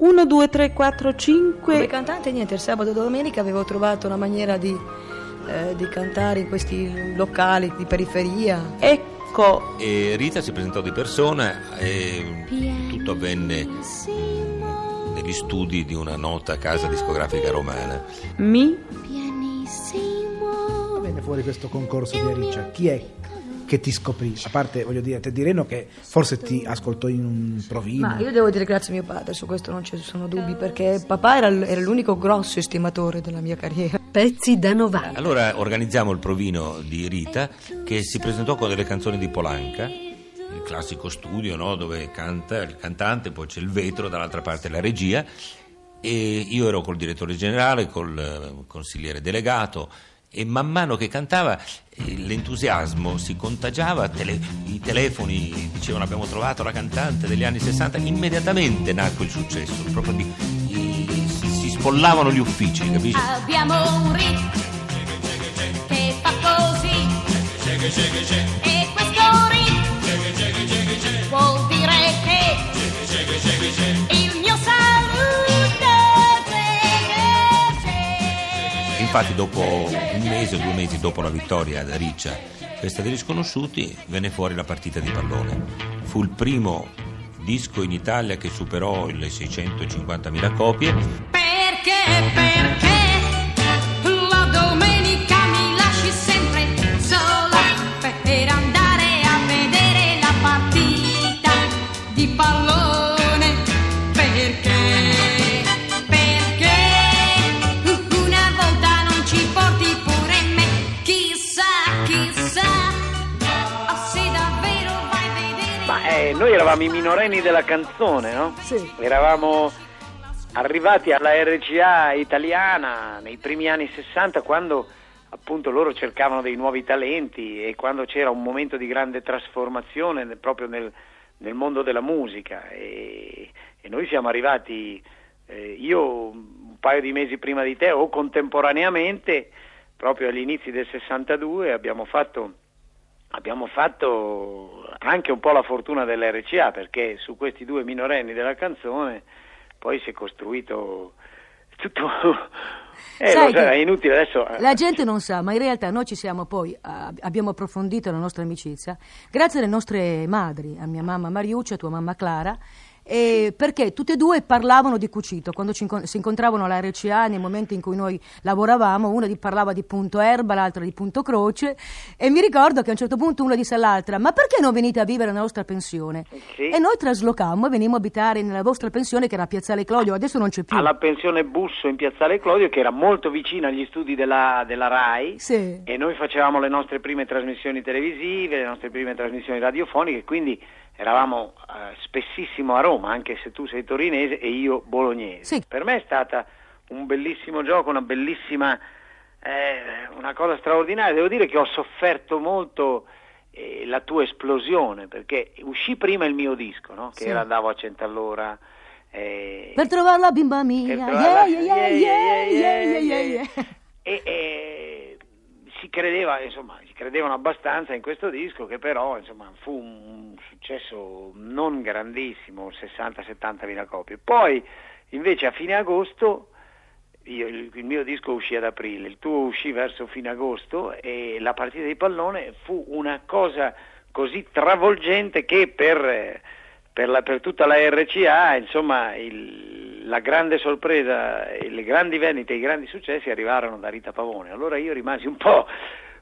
1, 2, 3, 4, 5. Come cantante, niente, il sabato e domenica avevo trovato una maniera di, eh, di cantare in questi locali di periferia. Ecco. E Rita si presentò di persona e tutto avvenne negli studi di una nota casa discografica romana. Mi. Venne fuori questo concorso di Aricia. Chi è che ti scoprì? A parte, voglio dire, Teddy Reno che forse ti ascoltò in un provino. Ma io devo dire grazie a mio padre, su questo non ci sono dubbi, perché papà era, era l'unico grosso estimatore della mia carriera. Pezzi da 90. Allora organizziamo il provino di Rita che si presentò con delle canzoni di Polanca, il classico studio no? dove canta il cantante, poi c'è il vetro, dall'altra parte la regia e io ero col direttore generale, col eh, consigliere delegato e man mano che cantava eh, l'entusiasmo si contagiava, tele- i telefoni dicevano abbiamo trovato la cantante degli anni 60, immediatamente nacque il successo, proprio di- i- si, si spollavano gli uffici, capisci? Abbiamo un rit che fa così. E questo rit vuol dire che il mio saluto Infatti dopo un mese o due mesi dopo la vittoria da Riccia, questa degli sconosciuti, venne fuori la partita di pallone. Fu il primo disco in Italia che superò le 650.000 copie Perché, perché noi eravamo i minorenni della canzone, no? Sì. Eravamo arrivati alla RCA italiana nei primi anni 60 quando appunto loro cercavano dei nuovi talenti e quando c'era un momento di grande trasformazione nel- proprio nel, nel mondo della musica e, e noi siamo arrivati eh, io un paio di mesi prima di te o contemporaneamente proprio agli inizi del 62 abbiamo fatto abbiamo fatto anche un po' la fortuna dell'RCA perché su questi due minorenni della canzone poi si è costruito tutto. Eh, lo è inutile adesso eh, La gente non sa, ma in realtà noi ci siamo poi, ah, abbiamo approfondito la nostra amicizia grazie alle nostre madri, a mia mamma Mariuccia a tua mamma Clara, e perché tutte e due parlavano di cucito. Quando ci incon- si incontravano alla RCA, nei momenti in cui noi lavoravamo, una di- parlava di punto erba, l'altra di punto croce, e mi ricordo che a un certo punto una disse all'altra, ma perché non venite a vivere nella vostra pensione? Sì. E noi traslocammo e venimmo a abitare nella vostra pensione che era a Piazzale Clodio, adesso non c'è più. alla pensione Busso in Piazzale Clodio che era molto vicina agli studi della, della RAI Sì. e noi facevamo le nostre prime trasmissioni televisive, le nostre prime trasmissioni radiofoniche, quindi eravamo eh, spessissimo a Roma, anche se tu sei torinese e io bolognese. Sì. Per me è stata un bellissimo gioco, una bellissima, eh, una cosa straordinaria. Devo dire che ho sofferto molto eh, la tua esplosione, perché uscì prima il mio disco, no? che Sì. era Andavo a cento all'ora. eh, Per trovare la bimba mia, yeah, trovarla- yeah, yeah, yeah, yeah, yeah, yeah, yeah. E, e si credeva, insomma, si credevano abbastanza in questo disco che però, insomma, fu un successo non grandissimo, 60-70 mila copie. Poi, invece, a fine agosto, io- il, il mio disco uscì ad aprile, il tuo uscì verso fine agosto e la partita di pallone fu una cosa così travolgente che per, per, la- per tutta la RCA, insomma, il- la grande sorpresa, le grandi vendite, i grandi successi arrivarono da Rita Pavone. Allora io rimasi un po',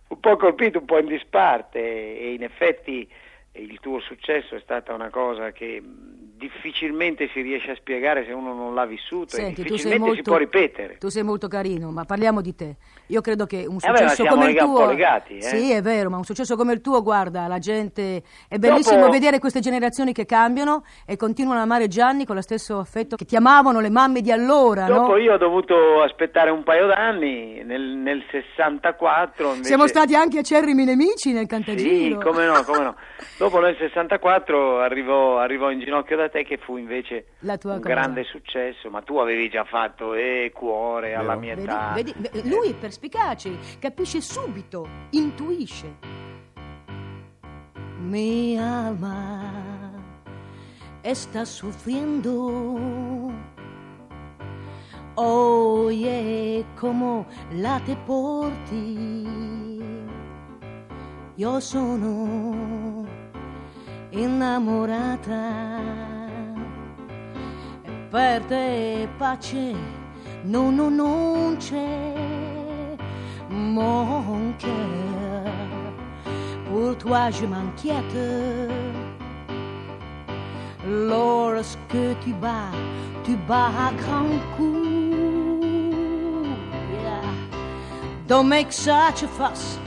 un po' colpito, un po' in disparte e in effetti il tuo successo è stata una cosa che difficilmente si riesce a spiegare se uno non l'ha vissuto Senti, e difficilmente molto, si può ripetere. Tu sei molto carino, ma parliamo di te. Io credo che un Eh beh, successo siamo come il tuo. legati, eh? Sì, è vero, ma un successo come il tuo, guarda, la gente. È bellissimo Dopo- vedere queste generazioni che cambiano e continuano ad amare Gianni con lo stesso affetto che ti amavano le mamme di allora, Dopo no? io ho dovuto aspettare un paio d'anni, nel, nel 64 invece... Siamo stati anche acerrimi nemici nel Sì, cantagiro. come no, come no. Dopo nel 64 arrivò, arrivò in ginocchio da te che fu invece La tua un cosa. grande successo, ma tu avevi già fatto e cuore alla mia Vedi, età. vedi, ve- lui è perspicace, capisce subito, intuisce. Mi alma está sufriendo gioie come la te porti. Io sono innamorata per te pace. No no non c'è mon cœur pour toi je m'inquiète lorsque tu bats tu bats à grands coups yeah. don't make such a fuss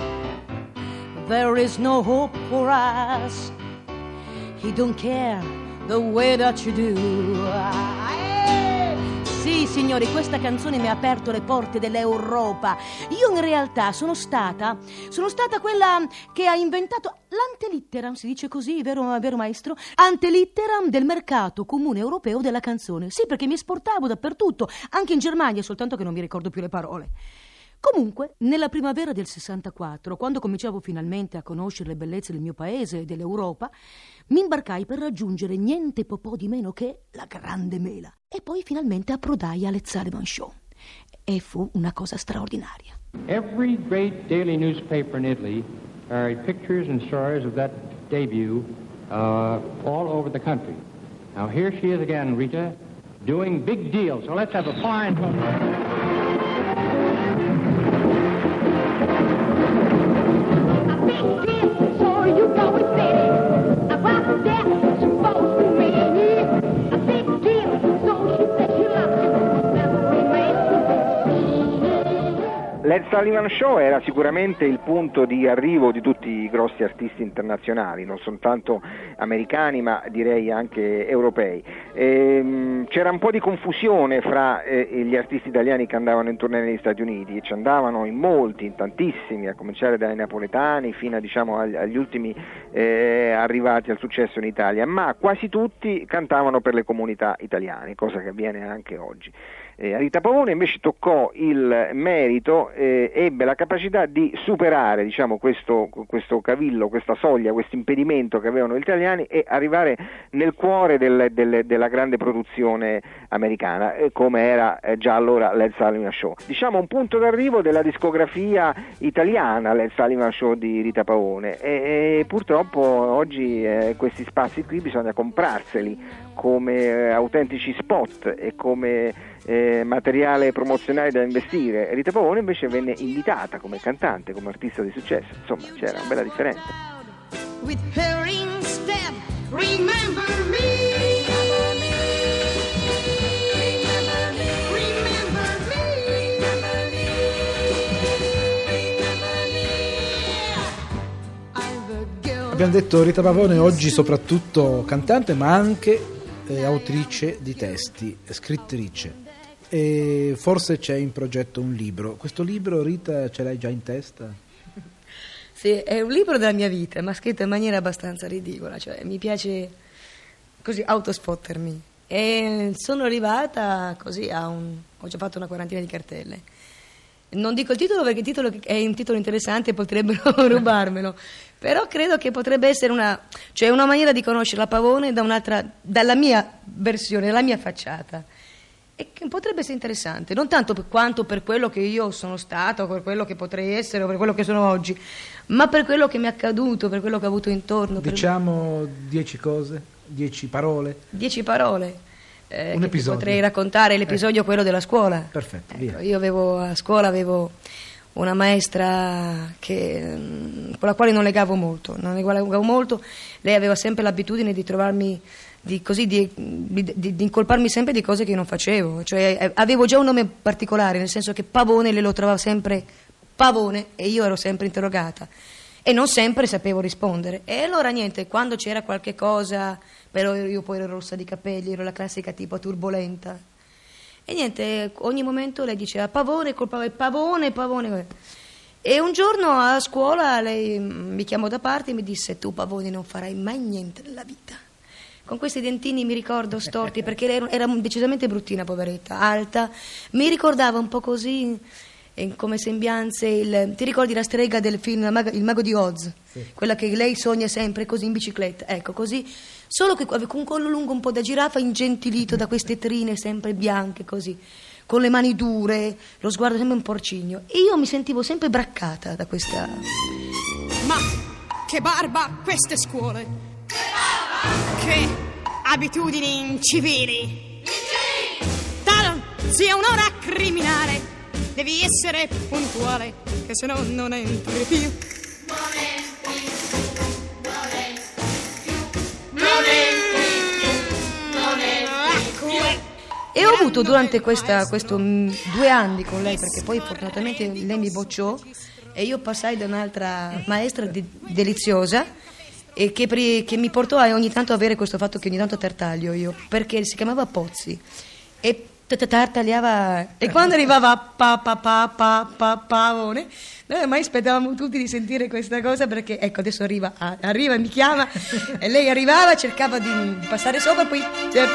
there is no hope for us. He don't care the way that you do. Sì, signori, questa canzone mi ha aperto le porte dell'Europa. Io in realtà sono stata, sono stata quella che ha inventato l'antelitteram, si dice così, vero, vero maestro? Antelitteram del mercato comune europeo della canzone. Sì, perché mi esportavo dappertutto, anche in Germania, soltanto che non mi ricordo più le parole. Comunque, nella primavera del 64, quando cominciavo finalmente a conoscere le bellezze del mio paese e dell'Europa, mi imbarcai per raggiungere niente po' di meno che la Grande Mela. E poi finalmente approdai alle Sullivan Show. E fu una cosa straordinaria. Every great daily newspaper in Italy carried pictures and stories of that debut uh, all over the country. Now here she is again, Rita, doing big deals. So let's have a fine. L'Ed Sullivan Show era sicuramente il punto di arrivo di tutti i grossi artisti internazionali, non soltanto americani ma direi anche europei. Ehm, c'era un po' di confusione fra eh, gli artisti italiani che andavano in tournée negli Stati Uniti e ci andavano in molti, in tantissimi, a cominciare dai napoletani fino a, diciamo, agli, agli ultimi eh, arrivati al successo in Italia, ma quasi tutti cantavano per le comunità italiane, cosa che avviene anche oggi. Eh, Rita Pavone invece toccò il merito, eh, ebbe la capacità di superare diciamo, questo, questo cavillo, questa soglia, questo impedimento che avevano gli italiani e arrivare nel cuore del- del- della grande produzione americana, eh, come era eh, già allora Led Sullivan Show. Diciamo un punto d'arrivo della discografia italiana, Led Sullivan Show di Rita Pavone e, e purtroppo oggi eh, questi spazi qui bisogna comprarseli come eh, autentici spot e come eh, materiale promozionale da investire. Rita Pavone invece venne invitata come cantante, come artista di successo, insomma c'era una bella differenza. with her. Remember me. Abbiamo detto Rita Pavone oggi soprattutto cantante ma anche eh, autrice di testi, scrittrice. E forse c'è in progetto un libro. Questo libro Rita ce l'hai già in testa? Sì, è un libro della mia vita, ma scritto in maniera abbastanza ridicola, cioè mi piace così autospottermi. E sono arrivata così a un... ho già fatto una quarantina di cartelle. Non dico il titolo perché il titolo è un titolo interessante e potrebbero rubarmelo, però credo che potrebbe essere una, cioè una maniera di conoscere la Pavone da un'altra, dalla mia versione, dalla mia facciata. E che potrebbe essere interessante, non tanto per quanto per quello che io sono stato, per quello che potrei essere o per quello che sono oggi, ma per quello che mi è accaduto, per quello che ho avuto intorno. per- Diciamo dieci cose, dieci parole. Dieci parole. eh, Un episodio. potrei raccontare l'episodio quello della scuola. Perfetto, Ecco, io avevo a scuola avevo una maestra che, mm, con la quale non legavo molto, non legavo molto. Lei aveva sempre l'abitudine di trovarmi di, così, di, di- di- incolparmi sempre di cose che non facevo. Cioè, eh, avevo già un nome particolare, nel senso che Pavone lei lo trovava sempre Pavone e io ero sempre interrogata e non sempre sapevo rispondere. E allora niente, quando c'era qualche cosa, però io poi ero rossa di capelli, ero la classica tipo turbolenta. E niente, ogni momento lei diceva Pavone, colpava Pavone, Pavone. E un giorno a scuola lei mm, mi chiamò da parte e mi disse tu Pavone non farai mai niente nella vita. Con questi dentini mi ricordo storti perché era, era decisamente bruttina, poveretta, alta. Mi ricordava un po' così, eh, come sembianze, il- ti ricordi la strega del film Il Mago, di Oz? Quella che lei sogna sempre così in bicicletta, ecco così. Solo che con un collo lungo un po' da giraffa, ingentilito da queste trine sempre bianche così. con le mani dure, lo sguardo sempre un porcigno. E io mi sentivo sempre braccata da questa... Ma che barba queste scuole! Che barba! Che abitudini incivili! Tal sia un'ora criminale, devi essere puntuale, che se no non entri più. Ecco, E ho avuto durante questa, questo mm, due anni con lei, perché poi fortunatamente lei mi bocciò e io passai da un'altra maestra de- deliziosa e che, pri- che mi portò a ogni tanto avere questo fatto che ogni tanto tartaglio io, perché si chiamava Pozzi. E tartagliava e quando arrivava pa pa pa pa pa pavone noi ormai aspettavamo tutti di sentire questa cosa perché ecco adesso arriva arriva mi chiama e lei arrivava cercava di passare sopra poi cioè,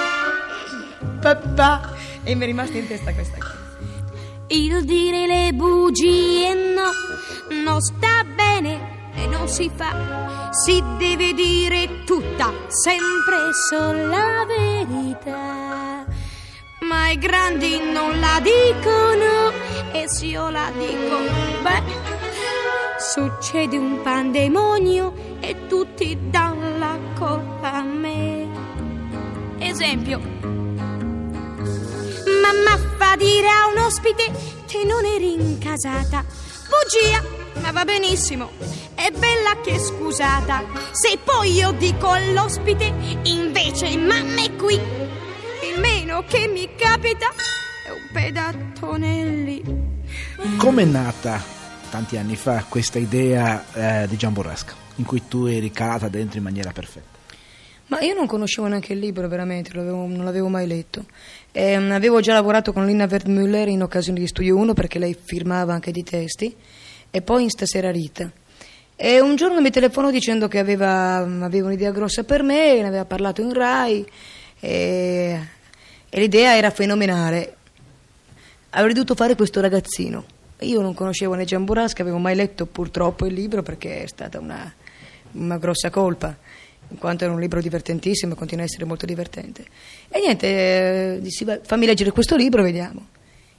papà e mi è rimasta in testa questa cosa. Il dire le bugie no, non sta bene e non si fa. Si deve dire tutta, sempre solo la verità. Ma i grandi non la dicono e se io la dico, beh, succede un pandemonio e tutti danno la colpa a me. Esempio, Mamma fa dire a un ospite che non eri incasata. Bugia, ma va benissimo. È bella che scusata. Se poi io dico all'ospite, invece mamma è qui. Il meno che mi capita è un pedattone lì. Com'è nata tanti anni fa questa idea eh, di Gian Burrasca, in cui tu eri calata dentro in maniera perfetta? Ma io non conoscevo neanche il libro, veramente, l'avevo- non l'avevo mai letto. Ehm, avevo già lavorato con Lina Wertmüller in occasione di Studio 1 perché lei firmava anche di testi e poi in Stasera Rita. E un giorno mi telefonò dicendo che aveva, aveva un'idea grossa per me, ne aveva parlato in Rai e, e l'idea era fenomenale. Avrei dovuto fare questo ragazzino. Io non conoscevo né Gian Burrasca, avevo mai letto purtroppo il libro perché è stata una, una grossa colpa, in quanto era un libro divertentissimo e continua a essere molto divertente. E niente, eh, dissi, "Beh, fammi leggere questo libro, vediamo.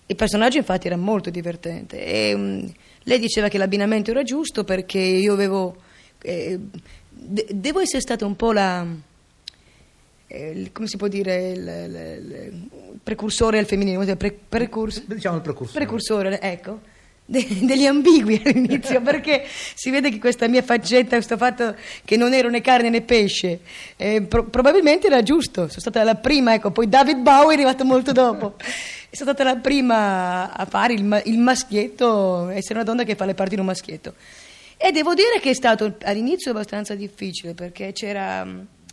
Il personaggio infatti era molto divertente e mm, lei diceva che l'abbinamento era giusto perché io avevo... eh, de- devo essere stata un po' la... eh, il- come si può dire? Il, il- il precursore al si dice? Pre- precurs- Diciamo il precursore. precursore, ecco, de- degli ambigui all'inizio, perché si vede che questa mia faccetta, questo fatto che non ero né carne né pesce, eh, pro- probabilmente era giusto. Sono stata la prima, ecco, poi David Bowie è arrivato molto dopo. Sono stata la prima a fare il, il maschietto, essere una donna che fa le parti in un maschietto. E devo dire che è stato all'inizio abbastanza difficile perché c'era,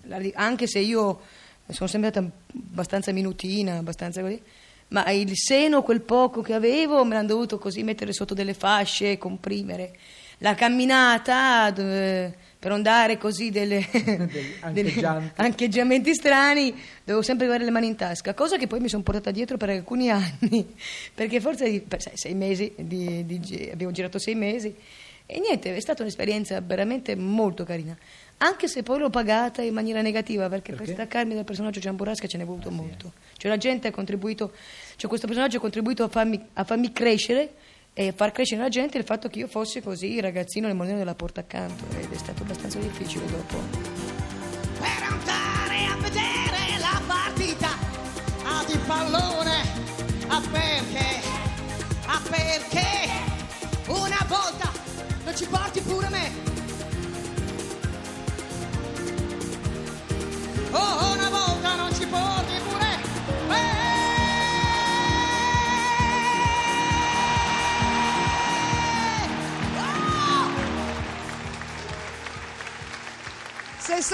la- anche se io sono sempre stata abbastanza minutina, abbastanza così, ma il seno, quel poco che avevo, me l'hanno dovuto così mettere sotto delle fasce, comprimere. La camminata dove- per andare così delle, ancheggianti. ancheggiamenti strani, dovevo sempre avere le mani in tasca, cosa che poi mi sono portata dietro per alcuni anni, perché forse per sei, sei mesi, di- di avevo girato sei mesi, e niente, è stata un'esperienza veramente molto carina, anche se poi l'ho pagata in maniera negativa, perché, per staccarmi dal personaggio Giamburasca ce n'è voluto molto. Cioè la gente ha contribuito, cioè questo personaggio ha contribuito a farmi, a farmi crescere e far crescere la gente il fatto che io fossi così ragazzino nel mondo della porta accanto ed è stato abbastanza difficile dopo. per andare a vedere la partita a di pallone a perché? A perché? Una volta non ci porti pure me. Oh una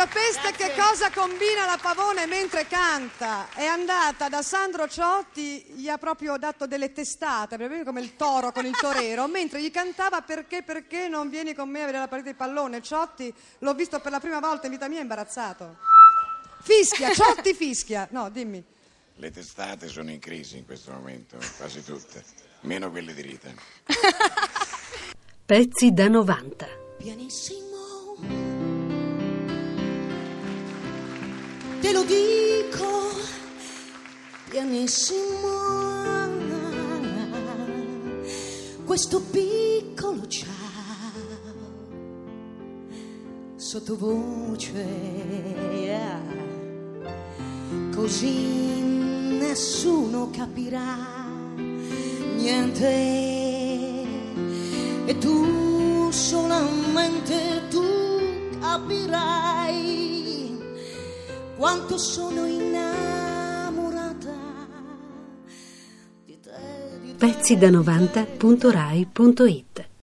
Sapeste che cosa combina la Pavone mentre canta, è andata da Sandro Ciotti, gli ha proprio dato delle testate, proprio come il toro con il torero, mentre gli cantava perché perché non vieni con me a vedere la partita di pallone. Ciotti l'ho visto per la prima volta in vita mia è imbarazzato. Fischia, Ciotti fischia. No, dimmi. Le testate sono in crisi in questo momento, quasi tutte, meno quelle di Rita. Pezzi da 90. Pianissimo, te lo dico, pianissimo, questo piccolo ciao sottovoce, yeah. così nessuno capirà niente e tu solamente tu capirai quanto sono innamorata Pezzi da 90.rai.it